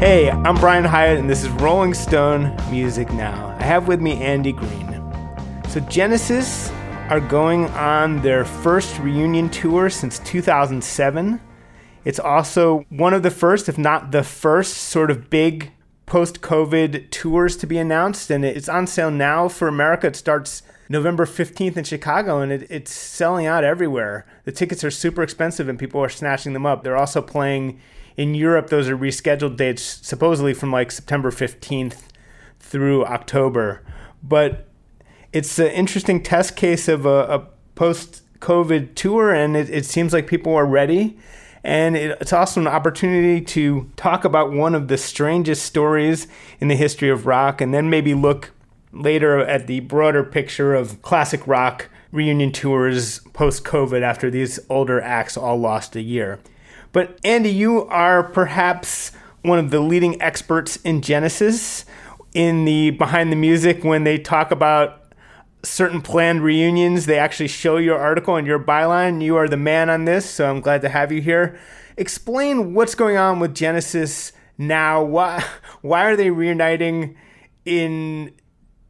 Hey, I'm Brian Hiatt, and this is Rolling Stone Music Now. I have with me Andy Greene. So, Genesis are going on their first reunion tour since 2007. It's also one of the first, if not the first, sort of big post COVID tours to be announced, and it's on sale now for America. It starts November 15th in Chicago, and it, it's selling out everywhere. The tickets are super expensive, and people are snatching them up. They're also playing in Europe, those are rescheduled dates, supposedly from like September 15th through October. But it's an interesting test case of a, a post COVID tour, and it, it, seems like people are ready. And it, it's also an opportunity to talk about one of the strangest stories in the history of rock, and then maybe look later at the broader picture of classic rock reunion tours post COVID after these older acts all lost a year. But Andy, you are perhaps one of the leading experts in Genesis in the behind the music when they talk about certain planned reunions. They actually show your article and your byline. You are the man on this, so I'm glad to have you here. Explain what's going on with Genesis now. Why why are they reuniting in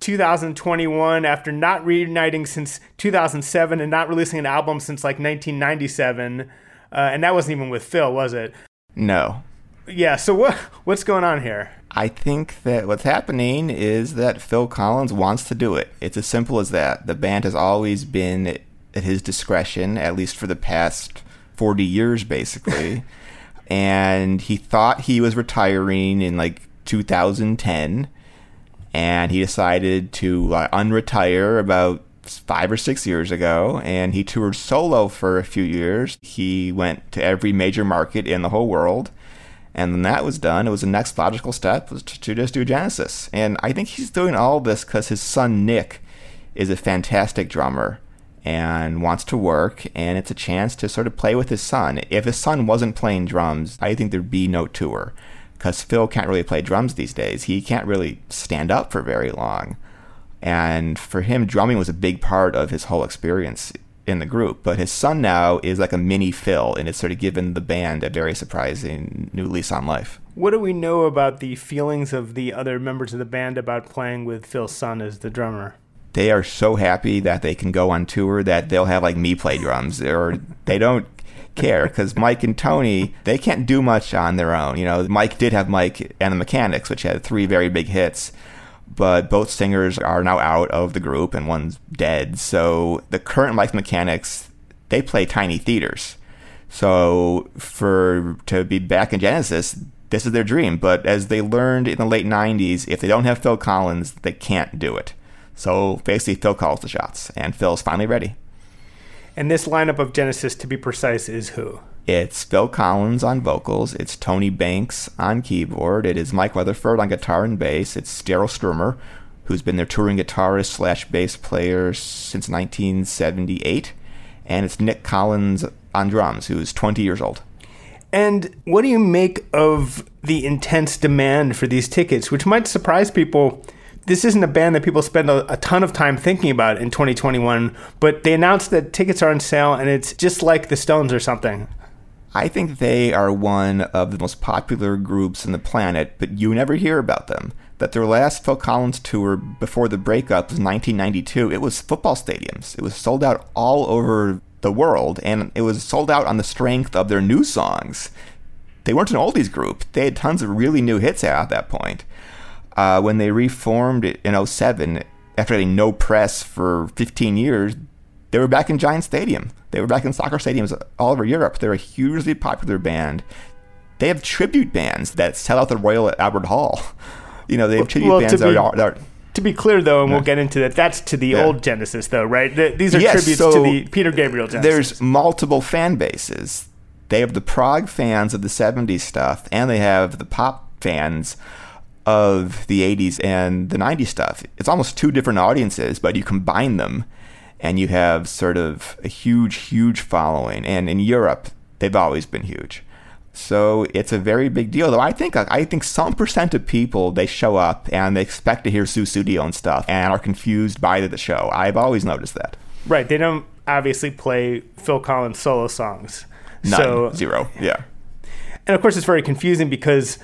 2021 after not reuniting since 2007 and not releasing an album since like 1997? Uh, and that wasn't even with Phil, was it? No. Yeah. So what what's going on here? I think that what's happening is that Phil Collins wants to do it. It's as simple as that. The band has always been at his discretion, at least for the past 40 years, basically. and he thought he was retiring in like 2010, and he decided to uh, unretire about five or six years ago, and he toured solo for a few years. He went to every major market in the whole world. And when that was done, it was the next logical step was to, to just do Genesis. And I think he's doing all this because his son Nick is a fantastic drummer and wants to work, and it's a chance to sort of play with his son. If his son wasn't playing drums, I think there'd be no tour because Phil can't really play drums these days. He can't really stand up for very long. And for him, drumming was a big part of his whole experience in the group. But his son now is like a mini Phil, and it's sort of given the band a very surprising new lease on life. What do we know about the feelings of the other members of the band about playing with Phil's son as the drummer? They are so happy that they can go on tour that they'll have like me play drums, or they don't care because Mike and Tony they can't do much on their own. You know, Mike did have Mike and the Mechanics, which had three very big hits but both singers are now out of the group and one's dead. So the current life Mechanics, they play tiny theaters. So for to be back in Genesis, this is their dream. But as they learned in the late '90s, if they don't have Phil Collins, they can't do it. So basically, Phil calls the shots, and Phil's finally ready. And this lineup of Genesis, to be precise, is who? It's Phil Collins on vocals. It's Tony Banks on keyboard. It is Mike Rutherford on guitar and bass. It's Daryl Stuermer, who's been their touring guitarist slash bass player since 1978. And it's Nick Collins on drums, who's 20 years old. And what do you make of the intense demand for these tickets, which might surprise people? This isn't a band that people spend a, a, ton of time thinking about in 2021, but they announced that tickets are on sale and it's just like the Stones or something. I think they are one of the most popular groups on the planet, but you never hear about them. That their last Phil Collins tour before the breakup was 1992. It was football stadiums. It was sold out all over the world, and it was sold out on the strength of their new songs. They weren't an oldies group. They had tons of really new hits out at that point. Uh, when they reformed in 07, after getting no press for 15 years, they were back in Giant Stadium. They were back in soccer stadiums all over Europe. They're a hugely popular band. They have tribute bands that sell out the Royal Albert Hall. You know, they have tribute well, bands that, are, that, are, To be clear, though, and we'll get into that, that's to the yeah. old Genesis, though, right? These are yes, tributes so to the Peter Gabriel Genesis. There's multiple fan bases. They have the prog fans of the 70s stuff, and they have the pop fans of the 80s and the 90s stuff. It's almost two different audiences, but you combine them and you have sort of a huge, huge following. And in Europe, they've always been huge. So it's a very big deal, though. I think I think some percent of people they show up and they expect to hear Sussudio and stuff, and are confused by the show. I've always noticed that. Right. They don't obviously play Phil Collins solo songs. None, so zero. Yeah. And of course, it's very confusing because,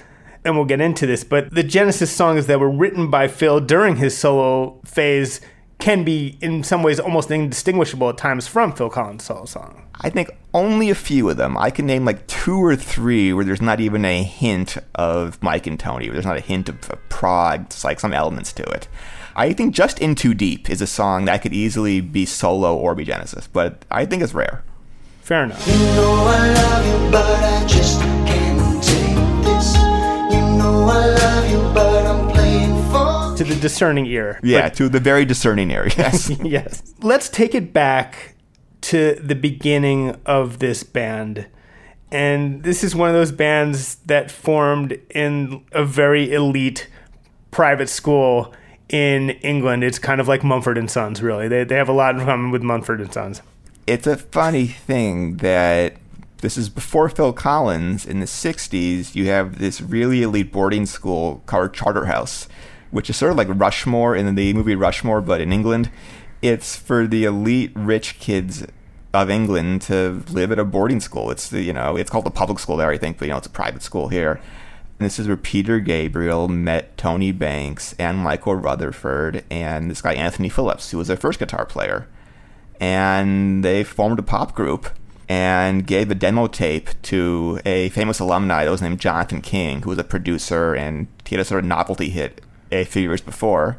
and we'll get into this, but the Genesis songs that were written by Phil during his solo phase can be, in some ways, almost indistinguishable at times from Phil Collins' solo song. I think only a few of them. I can name like two or three where there's not even a hint of Mike and Tony, where there's not a hint of, of prog, it's like some elements to it. I think just In Too Deep is a song that could easily be solo or be Genesis, but I think it's rare. Fair enough. You know To the discerning ear. Yeah, to the very discerning ear, yes. yes. Let's take it back to the beginning of this band. And this is one of those bands that formed in a very elite private school in England. It's kind of like Mumford and Sons, really. They, they have a lot in common with Mumford and Sons. it's a funny thing that this is before Phil Collins in the 60s. You have this really elite boarding school called Charterhouse, which is sort of like Rushmore in the movie Rushmore, but in England. It's for the elite rich kids of England to live at a boarding school. It's the, you know, it's called the public school there, I think, but you know, it's a private school here. And this is where Peter Gabriel met Tony Banks and Michael Rutherford and this guy Anthony Phillips, who was their first guitar player and they formed a pop group and gave a demo tape to a famous alumni that was named Jonathan King, who was a producer and he had a sort of novelty hit a few years before.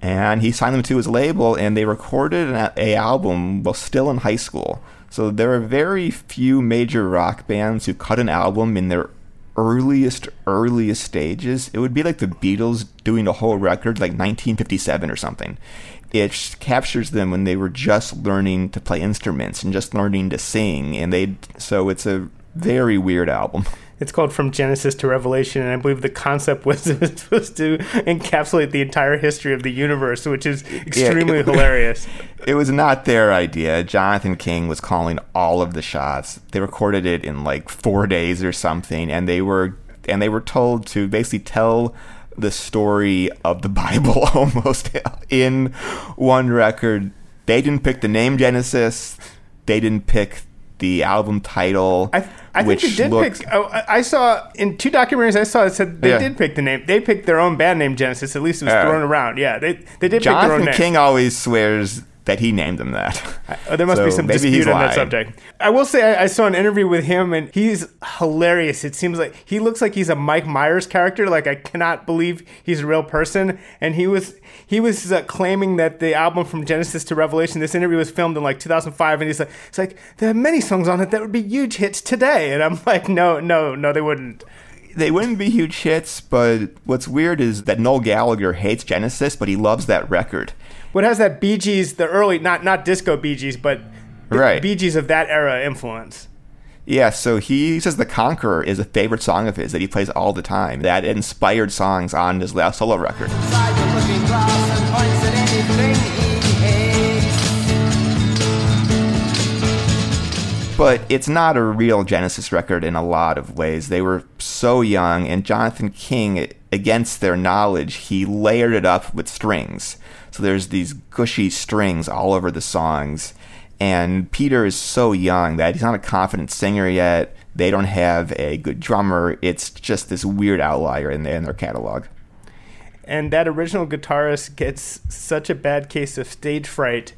And he signed them to his label, and they recorded an a album while still in high school. So there are very few major rock bands who cut an album in their earliest, earliest stages. It would be like the Beatles doing a whole record like 1957 or something it captures them when they were just learning to play instruments and just learning to sing and they so it's a very weird album It's called From Genesis to Revelation, and I believe the concept was, it was supposed to encapsulate the entire history of the universe, which is extremely it- hilarious. it was not their idea. Jonathan king was calling all of the shots. They recorded it in like four days or something and they were and they were told to basically tell the story of the bible almost in one record. They didn't pick the name genesis. They didn't pick the album title I, I think they did looked, pick. Oh, I saw in two documentaries I saw it said they Yeah. did pick the name. They picked their own band name Genesis. At least it was Yeah. thrown around. Yeah, they they did pick their own jonathan name. king always swears that he named them that Oh, there must So be some dispute on that subject. I will say I, I saw an interview with him, and he's hilarious. It seems like he looks like he's a Mike Myers character. Like I cannot believe he's a real person. And he was he was uh, claiming that the album from Genesis to Revelation. This interview was filmed in like 2005, and he's like, it's like there are many songs on it that would be huge hits today. And I'm like, no, no, no, they wouldn't. they wouldn't be huge hits, but what's weird is that Noel Gallagher hates Genesis, but he loves that record. What has that Bee Gees, the early not not disco Bee Gees, but the Right. Bee Gees of that era influence? Yeah, so he says The Conqueror is a favorite song of his that he plays all the time. That inspired songs on his last solo record. Inside the looking glass and points at anything he hates. But it's not a real Genesis record in a lot of ways. They were so young, and Jonathan King, against their knowledge, he layered it up with strings. So there's these gushy strings all over the songs. And Peter is so young that he's not a confident singer yet. They don't have a good drummer. It's just this weird outlier in their, in their catalog. and that original guitarist gets such a bad case of stage fright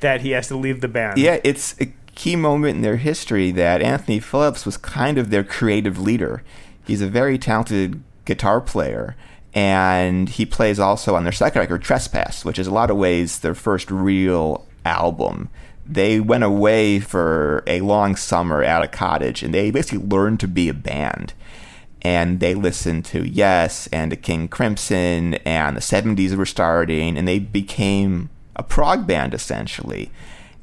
that he has to leave the band. Yeah, it's a key moment in their history that Anthony Phillips was kind of their creative leader. He's a very talented guitar player, and he plays also on their second record, Trespass, which is a lot of ways their first real album. They went away for a long summer at a cottage, and they basically learned to be a band. And they listened to Yes and to King Crimson, and the 70s were starting, and they became a prog band essentially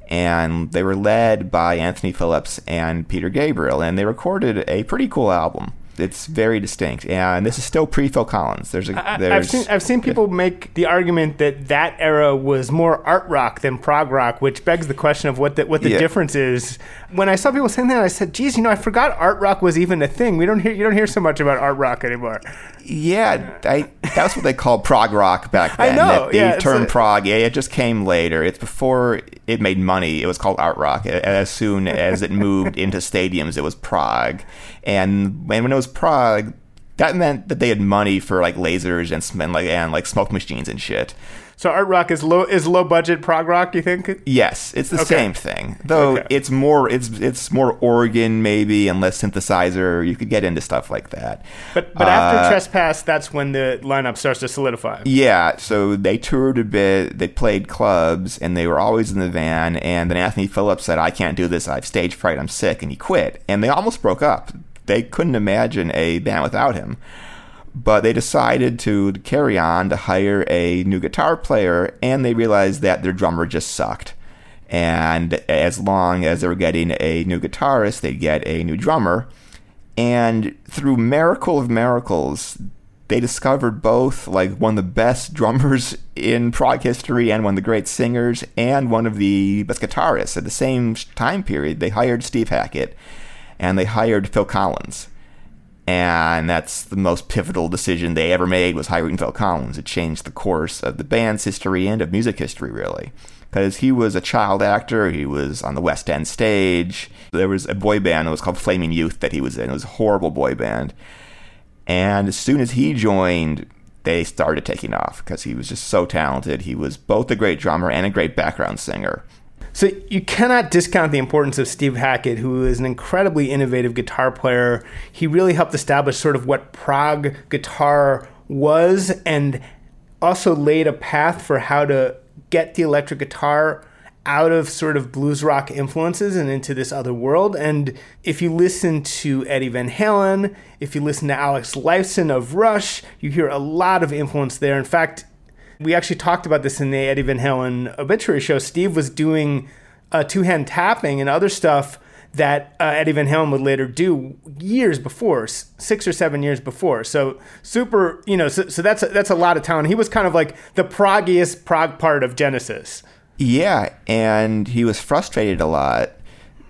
and they were led by Anthony Phillips and Peter Gabriel, and they recorded a pretty cool album. It's very distinct, and this is still pre Phil Collins. There's a I, there's I've seen I've seen people make the argument that that era was more art rock than prog rock, which begs the question of what the what the Yeah. difference is. When I saw people saying that, I said, "Geez, you know, I forgot art rock was even a thing. We don't hear you don't hear so much about art rock anymore." Yeah, I, that's what they called prog rock back I then. know, The yeah, term a- prog, yeah, it just came later. It's before it made money. It was called art rock. As soon as it moved into stadiums, it was prog. And when when it was prog, that meant that they had money for like lasers and, and like and like smoke machines and shit. So art rock is low is low budget prog rock. Do You think? Yes, it's the Okay. same thing. Though Okay. it's more it's it's more organ maybe and less synthesizer. You could get into stuff like that. But but after Uh, Trespass, that's when the lineup starts to solidify. Yeah, so they toured a bit, they played clubs, and they were always in the van. And then Anthony Phillips said, I can't do this, I have stage fright, I'm sick, and he quit. And they almost broke up. They couldn't imagine a band without him. But they decided to carry on to hire a new guitar player, and they realized that their drummer just sucked. And as long as they were getting a new guitarist, they'd get a new drummer. And through miracle of miracles, they discovered both like one of the best drummers in prog history and one of the great singers and one of the best guitarists. At the same time period, they hired Steve Hackett and they hired Phil Collins. And that's the most pivotal decision they ever made was hiring Phil Collins. It changed the course of the band's history and of music history, really. Because he was a child actor, he was on the West End stage. There was a boy band that was called Flaming Youth that he was in. It was a horrible boy band. And as soon as he joined, they started taking off because he was just so talented. He was both a great drummer and a great background singer. So you cannot discount the importance of Steve Hackett, who is an incredibly innovative guitar player. He really helped establish sort of what prog guitar was and also laid a path for how to get the electric guitar out of sort of blues rock influences and into this other world. And if you listen to Eddie Van Halen, if you listen to Alex Lifeson of Rush, you hear a lot of influence there. In fact, we actually talked about this in the Eddie Van Halen obituary show. Steve was doing uh, two hand tapping and other stuff that uh, Eddie Van Halen would later do years before, six or seven years before. So super, you know, so, so that's a, that's a lot of talent. He was kind of like the proggiest prog part of Genesis. Yeah, and he was frustrated a lot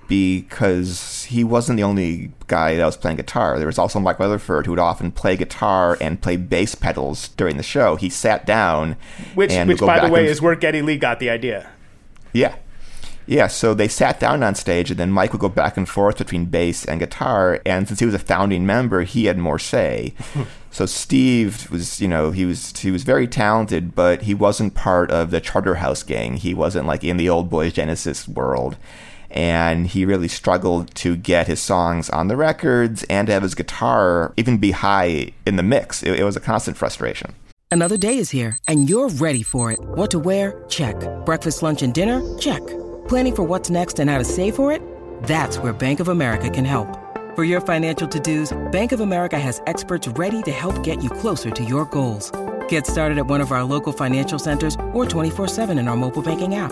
because he wasn't the only guy that was playing guitar. There was also Mike Rutherford who would often play guitar and play bass pedals during the show. He sat down, Which, and which by the way, and- is where Geddy Lee got the idea. Yeah. Yeah, so they sat down on stage, and then Mike would go back and forth between bass and guitar. And since he was a founding member, he had more say. so Steve was, you know, he was he was very talented, but he wasn't part of the Charterhouse gang. He wasn't like in the old boys Genesis world, and he really struggled to get his songs on the records and to have his guitar even be high in the mix. It, it was a constant frustration. Another day is here, and you're ready for it. What to wear? Check. Breakfast, lunch, and dinner? Check. Planning for what's next and how to save for it? That's where Bank of America can help. For your financial to dos, Bank of America has experts ready to help get you closer to your goals. Get started at one of our local financial centers or 24-7 in our mobile banking app.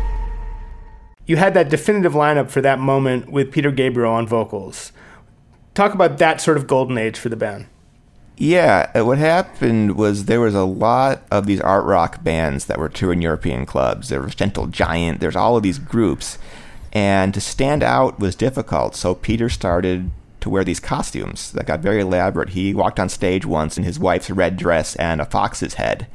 You had that definitive lineup for that moment with Peter Gabriel on vocals. Talk about that sort of golden age for the band. Yeah, uh, what happened was there was a lot of these art rock bands that were touring European clubs. There was Gentle Giant, there's all of these groups. And to stand out was difficult, so Peter started to wear these costumes that got very elaborate. He walked on stage once in his wife's red dress and a fox's head.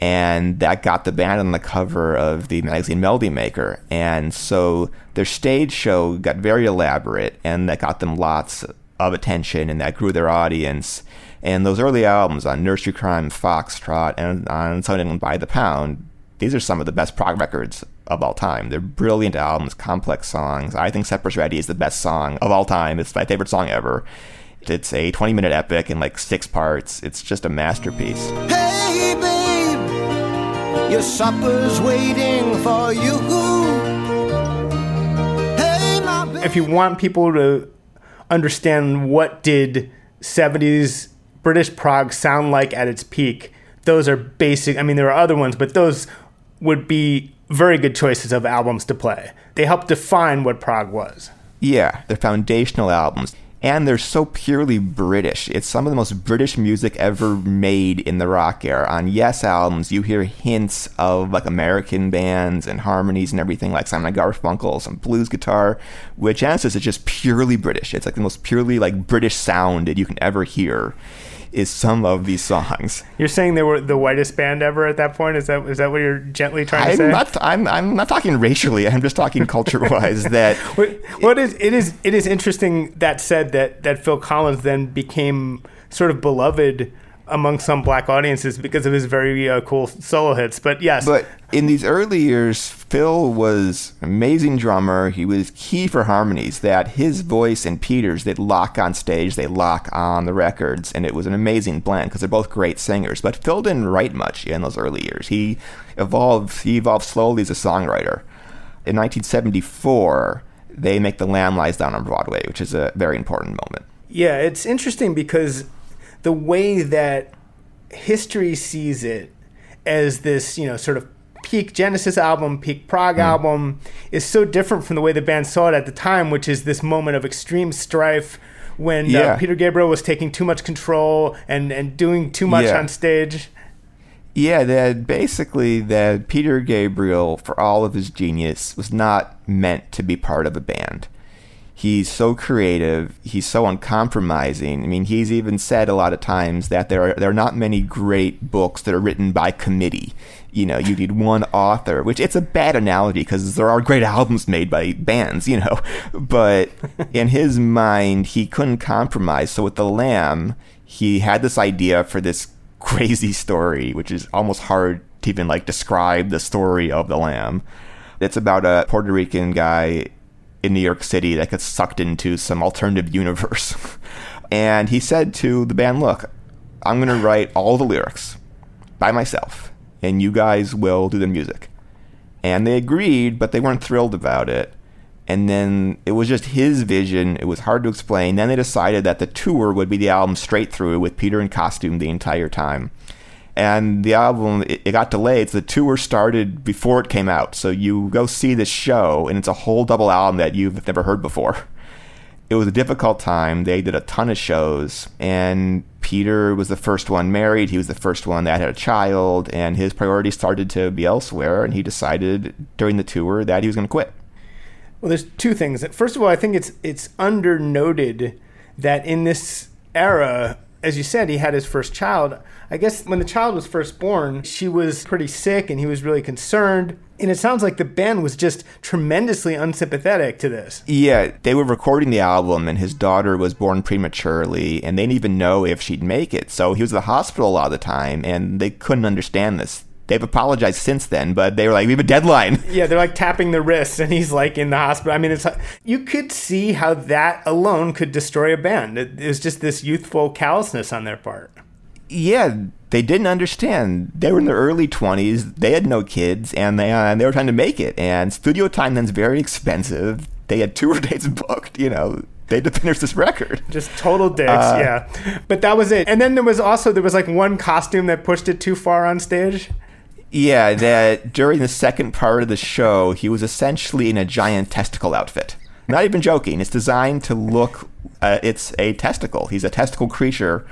And that got the band on the cover of the magazine Melody Maker. And so their stage show got very elaborate, and that got them lots of attention and that grew their audience. And those early albums on Nursery Cryme, Foxtrot, and on Something by the Pound, these are some of the best prog records of all time. They're brilliant albums, complex songs. I think Supper's Ready is the best song of all time. It's my favorite song ever. It's a 20 minute epic in like six parts. It's just a masterpiece. Hey, your supper's waiting for you. Hey, my babe. if you want people to understand what did 70s British prog sound like at its peak, those are basic. I mean, there are other ones, but those would be very good choices of albums to play. They help define what prog was. Yeah, they're foundational albums. And they're so purely British. It's some of the most British music ever made in the rock era. On Yes albums, you hear hints of like American bands and harmonies and everything, like Simon Garfunkel, some blues guitar. which Genesis, it's just purely British. It's like the most purely like British sound that you can ever hear. Is some of these songs. You're saying they were the whitest band ever at that point? Is that is that what you're gently trying to I'm say? not. I'm. I'm not talking racially. I'm just talking culture-wise. That What, what is it is it is interesting that said that that Phil Collins then became sort of beloved among some black audiences because of his very uh, cool solo hits. But yes, But in these early years, Phil was an amazing drummer. He was key for harmonies. That his voice and Peter's, they'd lock on stage, they lock on the records, and it was an amazing blend because they're both great singers. But Phil didn't write much in those early years. He evolved. He evolved slowly as a songwriter. In 1974, they make "The Lamb Lies Down" on Broadway, which is a very important moment. Yeah, it's interesting because the way that history sees it as this, you know, sort of peak Genesis album, peak prog album, is so different from the way the band saw it at the time, which is this moment of extreme strife when Yeah. uh, Peter Gabriel was taking too much control and, and doing too much Yeah. on stage. Yeah, that basically that Peter Gabriel, for all of his genius, was not meant to be part of a band. He's so creative. He's so uncompromising. I mean, he's even said a lot of times that there are there are not many great books that are written by committee. You know, you need one author, which it's a bad analogy because there are great albums made by bands. You know, but in his mind, he couldn't compromise. So with the Lamb, he had this idea for this crazy story, which is almost hard to even like describe the story of the Lamb. It's about a Puerto Rican guy in New York City that gets sucked into some alternative universe. and he said to the band, Look, I'm going to write all the lyrics by myself, and you guys will do the music. And they agreed, but they weren't thrilled about it. And then it was just his vision. It was hard to explain. Then they decided that the tour would be the album straight through with Peter in costume the entire time and the album it, got delayed. So the tour started before it came out. So you go see this show, and it's a whole double album that you've never heard before. It was a difficult time. They did a ton of shows, and Peter was the first one married. He was the first one that had a child, and his priorities started to be elsewhere. And he decided during the tour that he was going to quit. Well, there's two things. First of all, I think it's it's under noted that in this era, as you said, he had his first child. I guess when the child was first born, she was pretty sick and he was really concerned. And it sounds like the band was just tremendously unsympathetic to this. Yeah, they were recording the album, and his daughter was born prematurely, and they didn't even know if she'd make it. So he was at the hospital a lot of the time, and they couldn't understand this. They've apologized since then, but they were like, "We have a deadline." Yeah, they're like tapping the wrist, and he's like in the hospital. I mean, it's you could see how that alone could destroy a band. It, it was just this youthful callousness on their part. Yeah, they didn't understand. They were in their early twenties. They had no kids, and they uh, they were trying to make it. And studio time then's very expensive. They had tour dates booked. You know, they had to finish this record. Just total dicks, Uh, yeah. But that was it. And then there was also there was like one costume that pushed it too far on stage. Yeah, that during the second part of the show, he was essentially in a giant testicle outfit. Not even joking. It's designed to look. Uh, it's a testicle. He's a testicle creature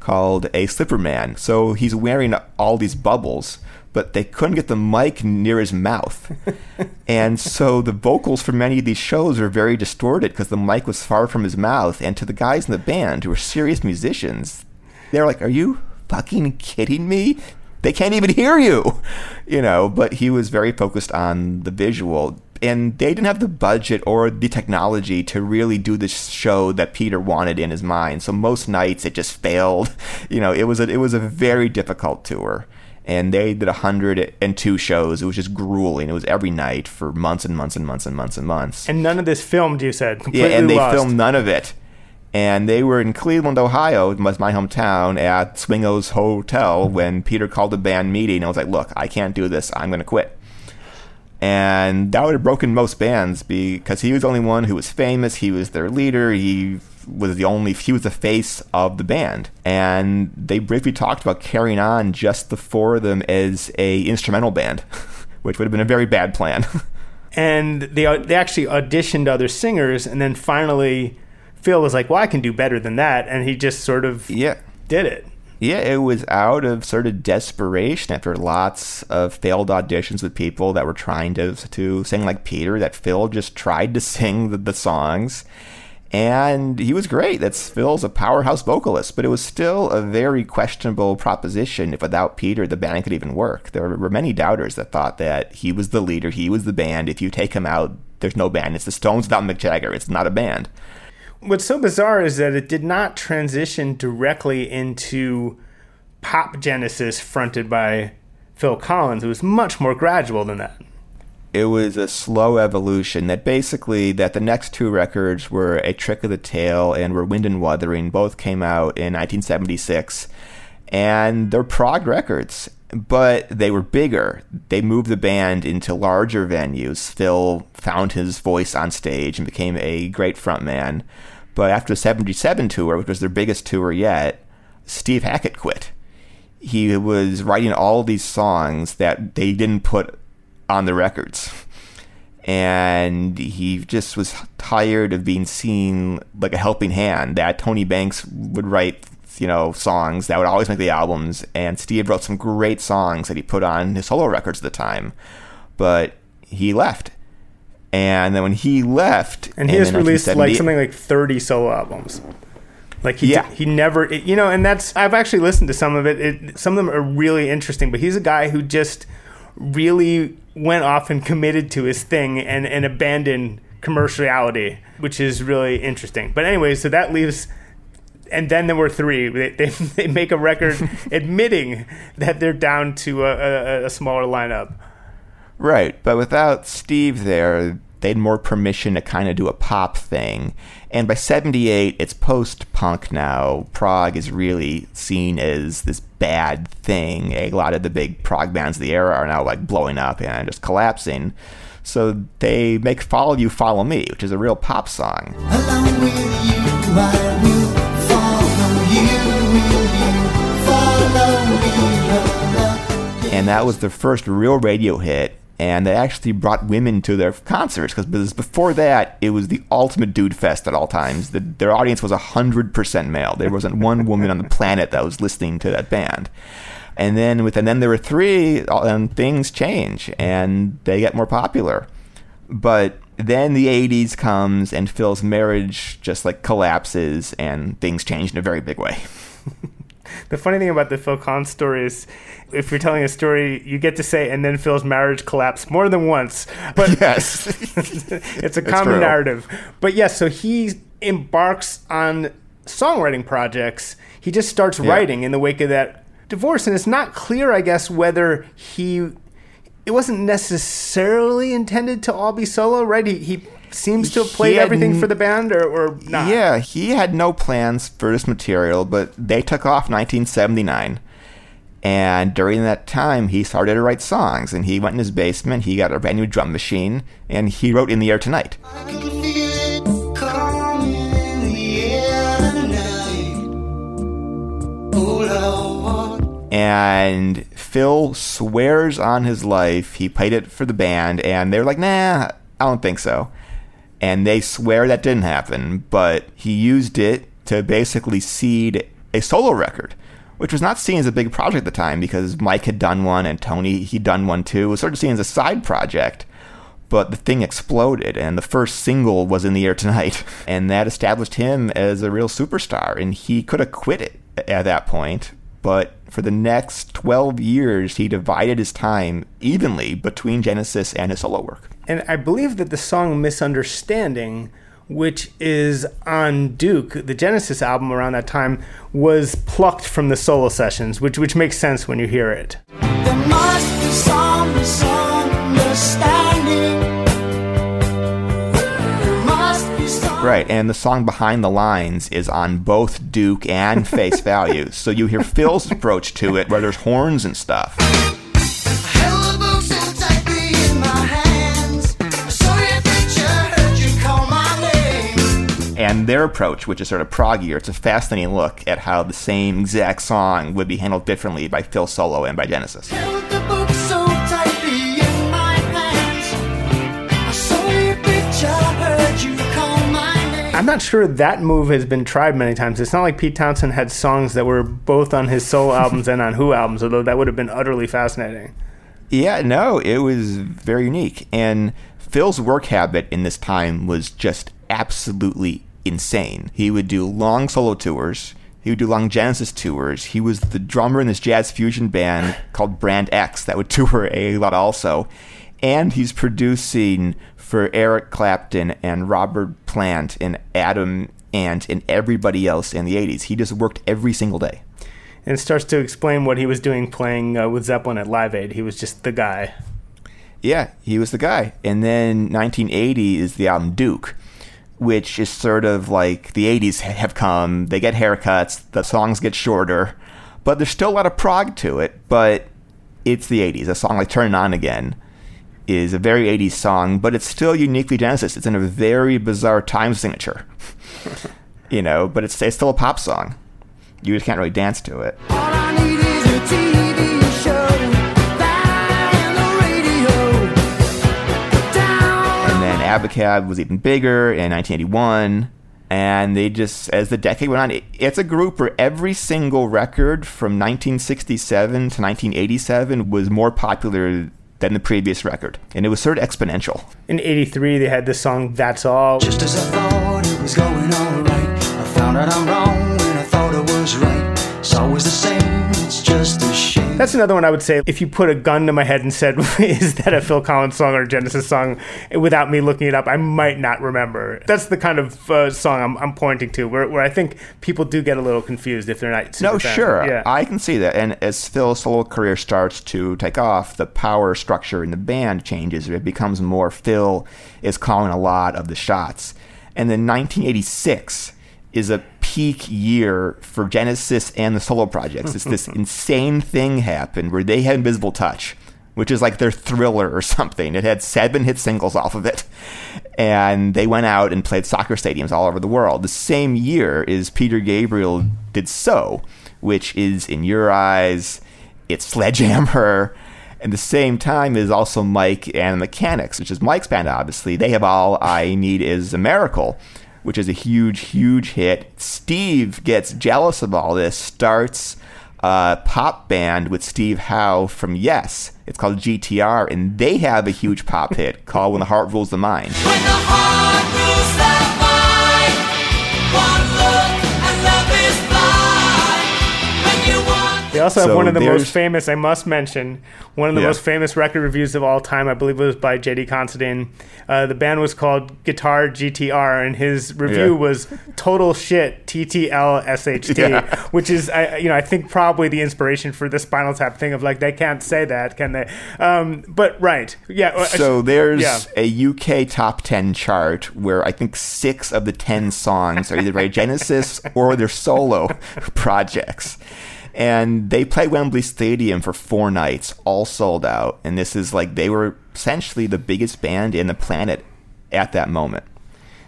called a slipper man. So he's wearing all these bubbles, but they couldn't get the mic near his mouth. and so the vocals for many of these shows are very distorted because the mic was far from his mouth. And to the guys in the band who are serious musicians, they're like, Are you fucking kidding me? They can't even hear you, you know. But he was very focused on the visual. and they didn't have the budget or the technology to really do the show that Peter wanted in his mind. So most nights it just failed. You know, it was a, it was a very difficult tour. And they did 102 shows. It was just grueling. It was every night for months and months and months and months and months. And none of this filmed, you said. Completely Yeah, and they lost. filmed none of it. And they were in Cleveland, Ohio, was my hometown, at Swingo's Hotel when Peter called a band meeting. I was like, look, I can't do this. I'm going to quit. And that would have broken most bands because he was the only one who was famous. He was their leader. He was the only, he was the face of the band. And they briefly talked about carrying on just the four of them as a instrumental band, which would have been a very bad plan. and they they actually auditioned other singers, and then finally Phil was like, "Well, I can do better than that," and he just sort of yeah. did it. Yeah, it was out of sort of desperation after lots of failed auditions with people that were trying to to sing like Peter. That Phil just tried to sing the, the songs, and he was great. That's Phil's a powerhouse vocalist, but it was still a very questionable proposition if without Peter the band could even work. There were many doubters that thought that he was the leader, he was the band. If you take him out, there's no band. It's the Stones without Mick Jagger. It's not a band. What's so bizarre is that it did not transition directly into pop Genesis fronted by Phil Collins. It was much more gradual than that. it was a slow evolution that basically that the next two records were a trick of the tail and were wind and wuthering both came out in 1976 and they're prog records but they were bigger they moved the band into larger venues phil found his voice on stage and became a great frontman but after the 77 tour which was their biggest tour yet steve hackett quit he was writing all these songs that they didn't put on the records. And he just was tired of being seen like a helping hand. That Tony Banks would write, you know, songs that would always make the albums. And Steve wrote some great songs that he put on his solo records at the time. But he left. And then when he left, And he has released like something like 30 solo albums. Like he Yeah. he never it- you know and that's I've actually listened to some of it. it. Some of them are really interesting, but he's a guy who just really went off and committed to his thing and and abandoned commerciality, which is really interesting. But anyway, so that leaves and then there were three. They, they, they make a record admitting that they're down to a, a, a smaller lineup. Right, but without Steve there, they had more permission to kind of do a pop thing. And by 78, it's post punk now. Prog is really seen as this bad thing. A lot of the big prog bands of the era are now like blowing up and just collapsing. So they make Follow You, Follow Me, which is a real pop song. Along with you, I will follow you. Will you follow me? and that was the first real radio hit. And they actually brought women to their concerts because before that, it was the ultimate dude fest at all times. The, their audience was 100% male. There wasn't one woman on the planet that was listening to that band. And then with and then there were three, uh, and things change and they get more popular. But then the 80s comes and Phil's marriage just like collapses and things change in a very big way. The funny thing about the Phil Collins story is, if you're telling a story, you get to say, and then Phil's marriage collapsed more than once. But Yes. it's a common narrative. But yes, so he embarks on songwriting projects. He just starts writing in the wake of that divorce, and it's not clear, I guess, whether he. It wasn't necessarily intended to all be solo, right? He, he seems to have played everything n- for the band, or, or not. Yeah, he had no plans for this material, but they took off 1979. And during that time, he started to write songs. And he went in his basement, he got a brand new drum machine, and he wrote In the Air Tonight. I can feel it coming in the air tonight. Oh Lord. And Phil swears on his life he played it for the band, and they're like, nah, I don't think so. And they swear that didn't happen, but he used it to basically seed a solo record, which was not seen as a big project at the time because Mike had done one and Tony, he'd done one too. It was sort of seen as a side project. But the thing exploded, and the first single was in the air tonight, and that established him as a real superstar. And he could have quit it at that point, but for the next 12 years, he divided his time evenly between Genesis and his solo work. And I believe that the song Misunderstanding, which is on Duke, the Genesis album around that time, was plucked from the solo sessions, which, which makes sense when you hear it. There must be some misunderstanding. Right, and the song Behind the Lines is on both Duke and Face Value. So you hear Phil's approach to it, where there's horns and stuff. Held the book so tightly in my hands. I saw your picture, heard you call my name. And their approach, which is sort of proggier, it's a fascinating look at how the same exact song would be handled differently by Phil Solo and by Genesis. I'm not sure that move has been tried many times. It's not like Pete Townshend had songs that were both on his solo albums and on Who albums, although that would have been utterly fascinating. Yeah, no, it was very unique. And Phil's work habit in this time was just absolutely insane. He would do long solo tours. He would do long Genesis tours. He was the drummer in this jazz fusion band called Brand X that would tour a lot also. And he's producing for Eric Clapton and Robert Plant and Adam Ant and everybody else in the 80s. He just worked every single day. And it starts to explain what he was doing playing uh, with Zeppelin at Live Aid. He was just the guy. Yeah, he was the guy. And then 1980 is the album Duke, which is sort of like the 80s have come. They get haircuts, the songs get shorter, but there's still a lot of prog to it. But it's the 80s. A song like Turn It On Again is a very 80s song, but it's still uniquely Genesis. It's in a very bizarre time signature, you know, but it's, it's still a pop song. You just can't really dance to it. All I need is a TV show. And the radio. Down. And then Abacab was even bigger in 1981. And they just, as the decade went on, it, it's a group where every single record from 1967 to 1987 was more popular than the previous record. And it was sort of exponential. In 83, they had this song That's All. Just as I thought it was going alright, I found out I'm wrong when I thought it was right. It's always the same, it's just a shame. That's another one I would say if you put a gun to my head and said, is that a Phil Collins song or a Genesis song, without me looking it up, I might not remember. That's the kind of uh, song I'm, I'm pointing to, where, where I think people do get a little confused if they're not super No, sure. Yeah. I can see that. And as Phil's solo career starts to take off, the power structure in the band changes. It becomes more Phil is calling a lot of the shots. And then 1986 is a peak year for Genesis and the solo projects. It's this insane thing happened where they had Invisible Touch, which is like their thriller or something. It had seven hit singles off of it. And they went out and played soccer stadiums all over the world. The same year is Peter Gabriel did So, which is In Your Eyes, it's Sledgehammer. And the same time is also Mike and the Mechanics, which is Mike's band, obviously. They have All I Need Is a Miracle, which is a huge, huge hit. Steve gets jealous of all this, starts a pop band with Steve Howe from Yes. It's called GTR, and they have a huge pop hit called When the Heart Rules the Mind. They also have So one of the most famous, I must mention, one of the Yeah. most famous record reviews of all time. I believe it was by J.D. Considine. Uh, the band was called Guitar GTR, and his review Yeah. was "Total Shit TTL SHT," Yeah. which is, I, you know, I think probably the inspiration for the Spinal Tap thing of like they can't say that, can they? Um, but right, yeah. uh, So there's yeah. a UK top 10 chart where I think six of the 10 songs are either by Genesis or their solo projects. And they play Wembley Stadium for four nights, all sold out. And this is like they were essentially the biggest band in the planet at that moment.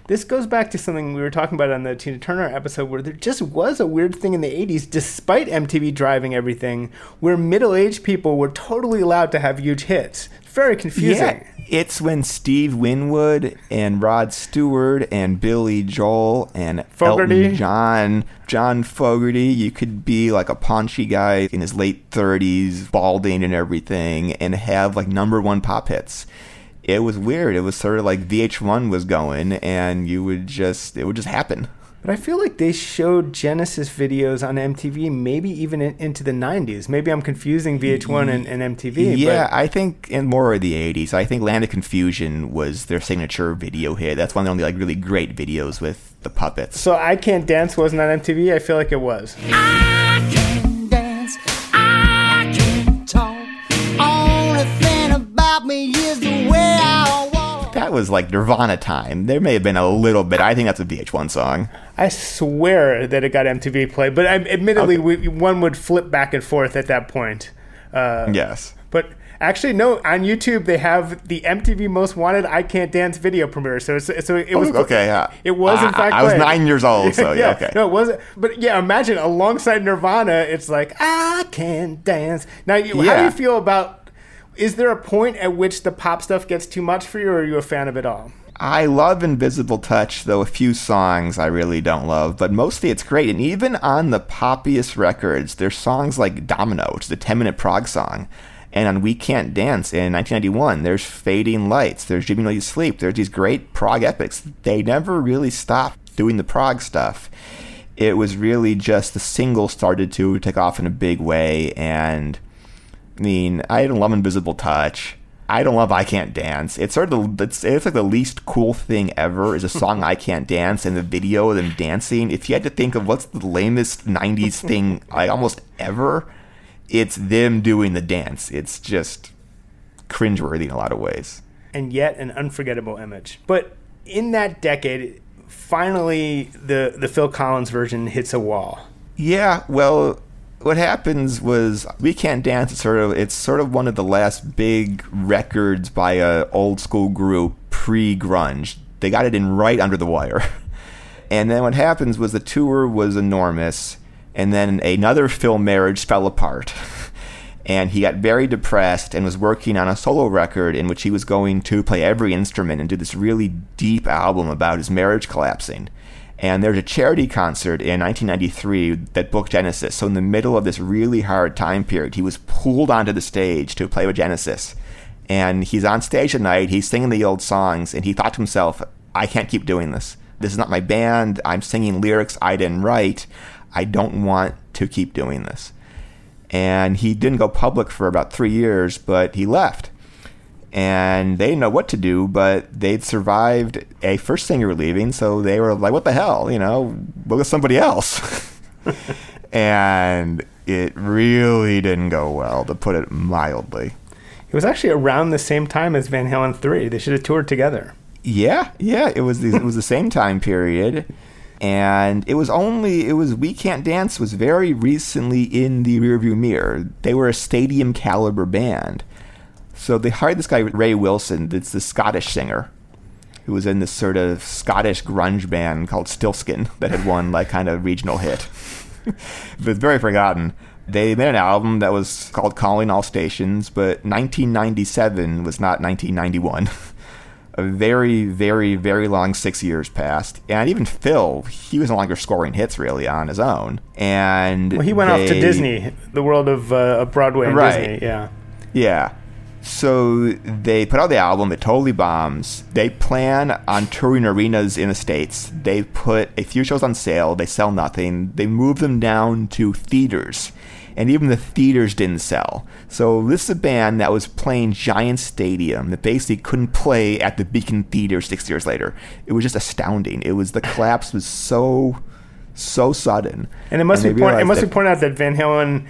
This goes back to something we were talking about on the Tina Turner episode where there just was a weird thing in the 80s, despite MTV driving everything, where middle aged people were totally allowed to have huge hits. Very confusing. Yeah. It's when Steve Winwood and Rod Stewart and Billy Joel and Fogerty. Elton John, John Fogerty, you could be like a paunchy guy in his late 30s, balding and everything, and have like number one pop hits. It was weird. It was sort of like VH1 was going, and you would just, it would just happen. But I feel like they showed Genesis videos on MTV, maybe even in, into the 90s. Maybe I'm confusing VH1 and, and MTV. Yeah, but I think in more of the '80s. I think Land of Confusion was their signature video hit. That's one of the only like really great videos with the puppets. so I Can't Dance wasn't on MTV. I feel like it was. Was like Nirvana time. There may have been a little bit. I think that's a VH1 song. I swear that it got MTV play, but I, admittedly, we, one would flip back and forth at that point. Uh, Yes. But actually, no. On YouTube, they have the MTV Most Wanted "I Can't Dance" video premiere. So, it's, so it was Oh, okay, yeah. It was in fact. I was nine years old, so yeah, okay. No, it wasn't. But yeah, imagine alongside Nirvana, it's like "I Can Dance." Now, you, how do you feel about? Is there a point at which the pop stuff gets too much for you, or are you a fan of it all? I love Invisible Touch, though a few songs I really don't love, but mostly it's great. And even on the poppiest records, there's songs like Domino, which is a 10 minute prog song. And on We Can't Dance in 1991, there's Fading Lights, there's While You Sleep, there's these great prog epics. They never really stopped doing the prog stuff. It was really just the single started to take off in a big way. And I mean, I don't love Invisible Touch. I don't love I Can't Dance. It's sort of the, it's, it's like the least cool thing ever is a song I Can't Dance and the video of them dancing. If you had to think of what's the lamest '90s thing like almost ever, it's them doing the dance. It's just cringeworthy in a lot of ways. and yet an unforgettable image. But in that decade, finally the the Phil Collins version hits a wall. Yeah, well, what happens was We Can't Dance is sort of it's sort of one of the last big records by a old school group pre grunge. They got it in right under the wire. And then what happens was the tour was enormous and then another Phil marriage fell apart. And he got very depressed and was working on a solo record in which he was going to play every instrument and do this really deep album about his marriage collapsing. And there's a charity concert in 1993 that booked Genesis. So in the middle of this really hard time period, he was pulled onto the stage to play with Genesis. And he's on stage at night, he's singing the old songs, and he thought to himself, I can't keep doing this. This is not my band. I'm singing lyrics I didn't write. I don't want to keep doing this. And he didn't go public for about three years, but he left and they didn't know what to do, but they'd survived a first singer leaving, so they were like, "What the hell?" You know, look at somebody else. and it really didn't go well, to put it mildly. It was actually around the same time as Van Halen 3. They should have toured together. Yeah, yeah, it was the, it was the same time period, and it was only it was We Can't Dance was very recently in the rearview mirror. They were a stadium caliber band, so they hired this guy Ray Wilson. That's the Scottish singer who was in this sort of Scottish grunge band called Stiltskin that had won like kind of regional hit. but very forgotten. They made an album that was called Calling All Stations, but 1997 was not 1991. a very, very, very long six years passed. And even Phil, he was no longer scoring hits really on his own. And Well, he went off to Disney, the world of, uh, Broadway and Right. Disney. Yeah. Yeah. So they put out the album. It totally bombs. They plan on touring arenas in the states. They put a few shows on sale. They sell nothing. They move them down to theaters, and even the theaters didn't sell. So this is a band that was playing giant stadium that basically couldn't play at the Beacon Theater six years later. It was just astounding. It was the collapse was so so sudden. And it must they be point, it must be pointed out that Van Halen,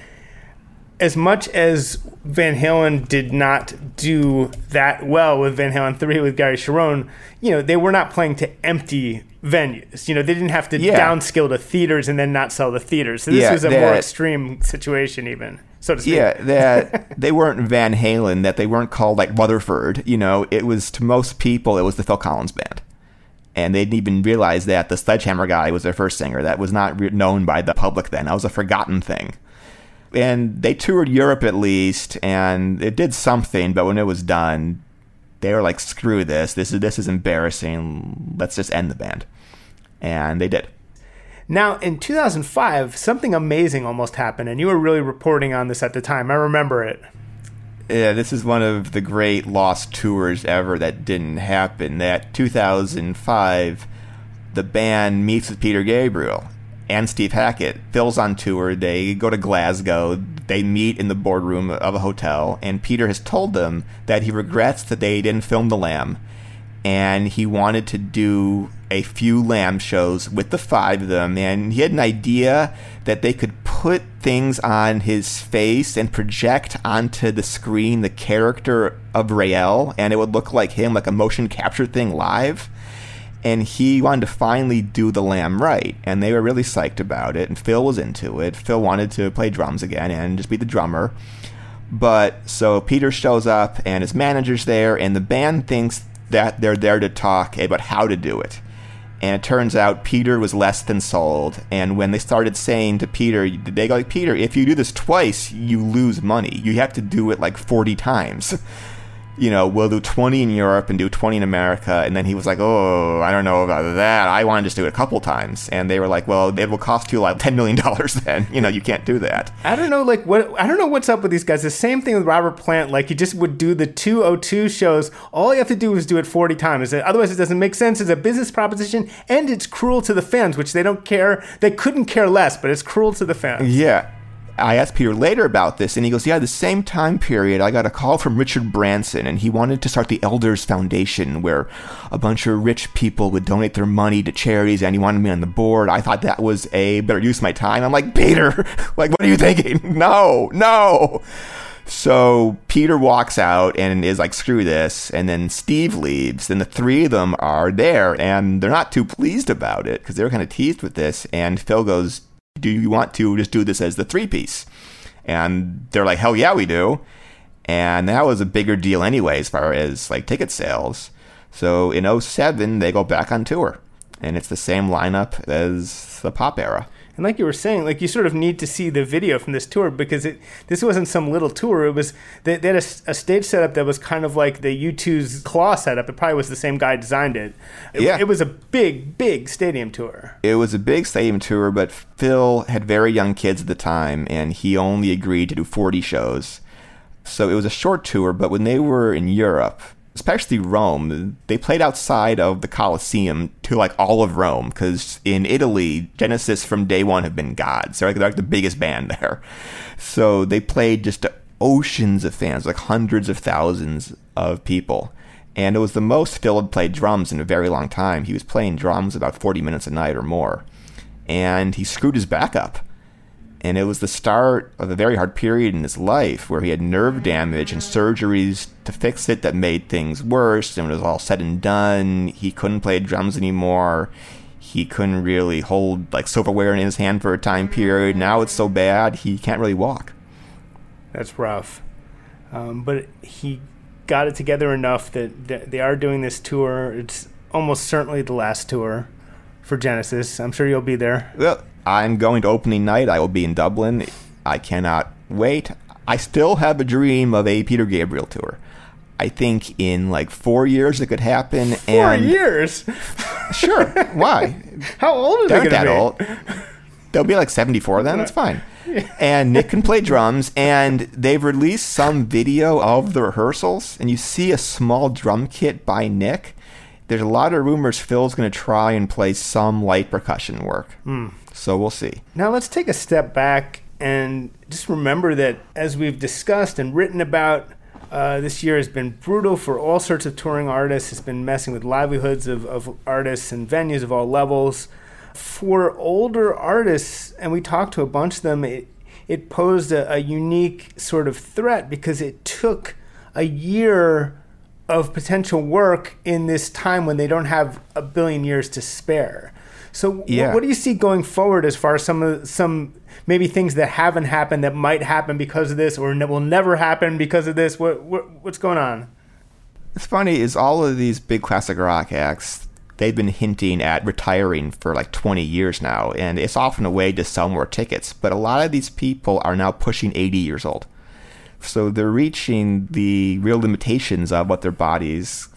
as much as Van Halen did not do that well with Van Halen three with Gary Cherone, you know they were not playing to empty venues. You know they didn't have to Yeah. downscale to theaters and then not sell the theaters. So this Yeah, was a more extreme situation, even so to speak. Yeah, that they weren't Van Halen, that they weren't called like Rutherford. You know, it was to most people, it was the Phil Collins band. And they didn't even realize that the Sledgehammer guy was their first singer. That was not re- known by the public then. That was a forgotten thing. And they toured Europe at least, and it did something. But when it was done, they were like, "Screw this! This is this is embarrassing. Let's just end the band." And they did. Now, in 2005, something amazing almost happened, and you were really reporting on this at the time. I remember it. Yeah, this is one of the great lost tours ever that didn't happen. That 2005, the band meets with Peter Gabriel and Steve Hackett. Phil's on tour. They go to Glasgow. They meet in the boardroom of a hotel, and Peter has told them that he regrets that they didn't film The Lamb, and he wanted to do a few Lamb shows with the five of them, and he had an idea that they could put things on his face and project onto the screen the character of Rael, and it would look like him, like a motion capture thing live and he wanted to finally do the lamb right and they were really psyched about it and phil was into it. Phil wanted to play drums again and just be the drummer. But so peter shows up and his manager's there and the band thinks that they're there to talk about how to do it. And it turns out peter was less than sold and when they started saying to peter they go like peter if you do this twice you lose money. You have to do it like 40 times you know, we'll do 20 in Europe and do 20 in America. And then he was like, oh, I don't know about that. I want to just do it a couple times. And they were like, well, it will cost you like $10 million then. You know, you can't do that. I don't know, like what I don't know what's up with these guys. The same thing with Robert Plant. Like he just would do the 202 shows. All you have to do is do it 40 times. Otherwise, it doesn't make sense as a business proposition, and it's cruel to the fans, which they don't care. They couldn't care less, but it's cruel to the fans. Yeah. I asked Peter later about this, and he goes, Yeah, the same time period, I got a call from Richard Branson, and he wanted to start the Elders Foundation, where a bunch of rich people would donate their money to charities, and he wanted me on the board. I thought that was a better use of my time. I'm like, Peter, like, what are you thinking? No, no. So Peter walks out and is like, screw this. And then Steve leaves. And the three of them are there and they're not too pleased about it because they're kind of teased with this. And Phil goes, Do you want to just do this as the three piece? And they're like, Hell yeah, we do. And that was a bigger deal anyway, as far as like ticket sales. So in 07, they go back on tour. And it's the same lineup as the pop era. And like you were saying, like you sort of need to see the video from this tour because it this wasn't some little tour. It was they, they had a stage setup that was kind of like the U2's Claw setup. It probably was the same guy designed it. It, Yeah. it was a big, big stadium tour. It was a big stadium tour, but Phil had very young kids at the time, and he only agreed to do 40 shows. So it was a short tour, but when they were in Europe, especially Rome, they played outside of the Colosseum to like all of Rome, because in Italy, Genesis from day one have been gods. They're like, they're like the biggest band there. So they played just oceans of fans, like hundreds of thousands of people. And it was the most Phil had played drums in a very long time. He was playing drums about 40 minutes a night or more. And he screwed his back up. And it was the start of a very hard period in his life where he had nerve damage and surgeries to fix it that made things worse. And when it was all said and done, he couldn't play drums anymore. He couldn't really hold like silverware in his hand for a time period. Now it's so bad he can't really walk. That's rough. Um, but he got it together enough that, they are doing this tour. It's almost certainly the last tour for Genesis. I'm sure you'll be there. Well, I'm going to opening night. I will be in Dublin. I cannot wait. I still have a dream of a Peter Gabriel tour. I think in like four years it could happen. Four and years. Sure, why? How old are They they aren't that be? old. They'll be like 74 then. It's fine. And Nick can play drums, and they've released some video of the rehearsals, and you see a small drum kit by Nick. There's a lot of rumors Phil's going to try and play some light percussion work. Hmm. So we'll see. Now let's take a step back and just remember that as we've discussed and written about, uh, this year has been brutal for all sorts of touring artists. It's been messing with livelihoods of, of artists and venues of all levels. For older artists, and we talked to a bunch of them, it, it posed a, a unique sort of threat because it took a year of potential work in this time when they don't have a billion years to spare. So, Yeah. what do you see going forward as far as some of some maybe things that haven't happened that might happen because of this, or ne- will never happen because of this? What, what what's going on? What's funny is all of these big classic rock acts, they've been hinting at retiring for like 20 years now, and it's often a way to sell more tickets. But a lot of these people are now pushing 80 years old. So they're reaching the real limitations of what their bodies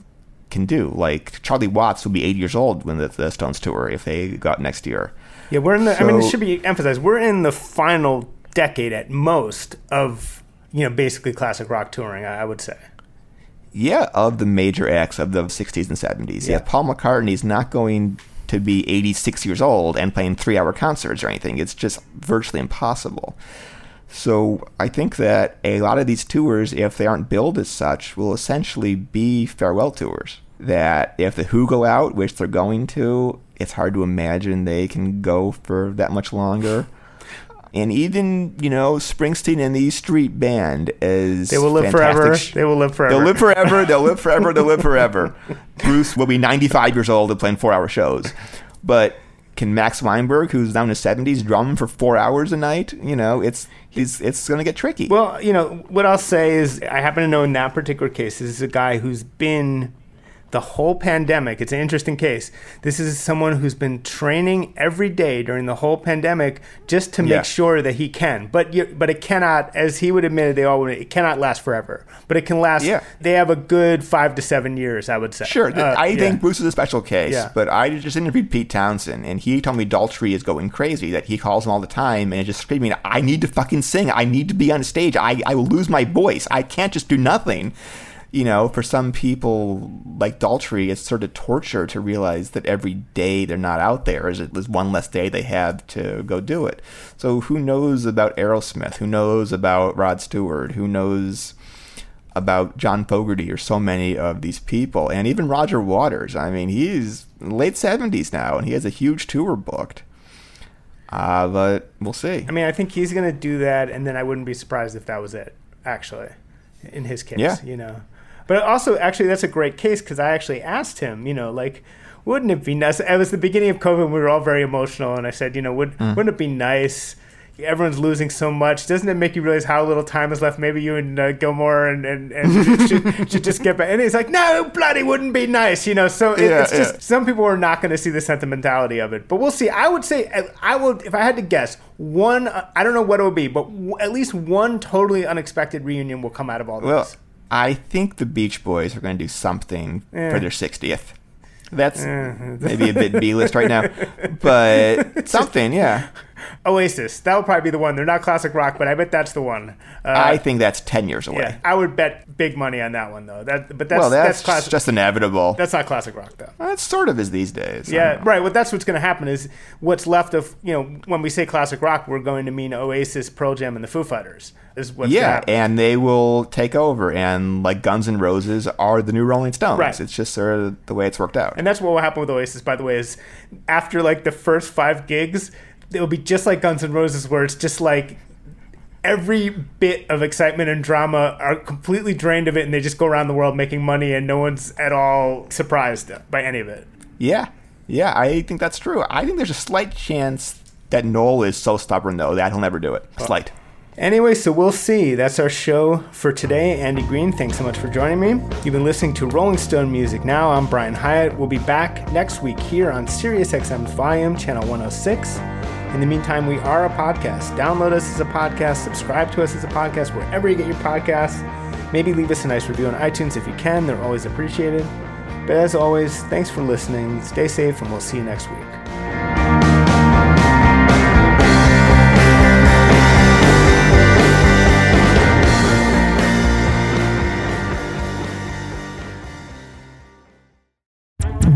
can do. Like Charlie Watts would be 80 years old when the, the Stones tour if they got next year. Yeah, we're in the. I mean, it should be emphasized. We're in the final decade at most of you know basically classic rock touring. I, I would say. Yeah, of the major acts of the 60s and 70s. Yeah, Yeah. Paul McCartney's not going to be 86 years old and playing three hour concerts or anything. It's just virtually impossible. So I think that a lot of these tours, if they aren't billed as such, will essentially be farewell tours. That if the Who go out, which they're going to, it's hard to imagine they can go for that much longer. And even you know Springsteen and the E Street Band is They will live forever. sh- They will live forever. They'll live forever. They'll live forever. They'll live forever. Bruce will be 95 years old and playing four-hour shows, but can Max Weinberg, who's now in his 70s, drum for four hours a night? You know, it's it's it's going to get tricky. Well, you know, what I'll say is I happen to know in that particular case, this is a guy who's been the whole pandemic. It's an interesting case. This is someone who's been training every day during the whole pandemic just to make Yeah. sure that he can. But you, but it cannot, as he would admit, they all it cannot last forever. But it can last. Yeah. They have a good five to seven years, I would say. Sure, Uh, I yeah. think Bruce is a special case, Yeah. but I just interviewed Pete Townshend, and he told me Daltrey is going crazy. That he calls him all the time and is just screaming, "I need to fucking sing! I need to be on stage! I I will lose my voice! I can't just do nothing." You know, for some people like Daltrey, it's sort of torture to realize that every day they're not out there is is one less day they have to go do it. So who knows about Aerosmith? Who knows about Rod Stewart? Who knows? about John Fogerty or so many of these people, and even Roger Waters. I mean, he's late seventies now, and he has a huge tour booked. Uh, but we'll see. I mean, I think he's going to do that, and then I wouldn't be surprised if that was it. Actually, in his case, Yeah. you know. But also, actually, that's a great case because I actually asked him, you know, like, wouldn't it be nice? It was the beginning of COVID. We were all very emotional, and I said, you know, would Mm. wouldn't it be nice? Everyone's losing so much. Doesn't it make you realize how little time is left? Maybe you and uh, Gilmour and, and, and should, should just get back. And he's like, no, bloody wouldn't be nice, you know. So it, Yeah, it's just yeah. some people are not going to see the sentimentality of it, but we'll see. I would say I- I would if I had to guess one. uh, I don't know what it would be, but w- at least one totally unexpected reunion will come out of all this. Well, I think the Beach Boys are going to do something Eh. for their sixtieth. That's maybe a bit B list right now, but something, yeah. Oasis, that would probably be the one. They're not classic rock, but I bet that's the one. Uh, I think that's ten years away. yeah, I would bet big money on that one though. That, but that's well, that's, that's, classic. just inevitable. that's not classic rock though. That sort of is these days. Yeah, right. Well, that's what's going to happen is what's left of you know when we say classic rock, we're going to mean Oasis, Pearl Jam, and the Foo Fighters. Is what's Yeah, and they will take over, and like Guns N' Roses are the new Rolling Stones. Right. It's just sort of the way it's worked out. And that's what will happen with Oasis, by the way, is after like the first five gigs, it'll be just like Guns N' Roses, where it's just like every bit of excitement and drama are completely drained of it, and they just go around the world making money, and no one's at all surprised by any of it. yeah, yeah, I think that's true. I think there's a slight chance that Noel is so stubborn though that he'll never do it. Slight. Anyway, so we'll see. That's our show for today. Andy Greene, thanks so much for joining me. You've been listening to Rolling Stone Music Now. I'm Brian Hiatt. We'll be back next week here on SiriusXM's Volume, Channel 106. In the meantime, we are a podcast. Download us as a podcast, subscribe to us as a podcast wherever you get your podcasts. Maybe leave us a nice review on iTunes if you can, they're always appreciated. But as always, thanks for listening. Stay safe, and we'll see you next week.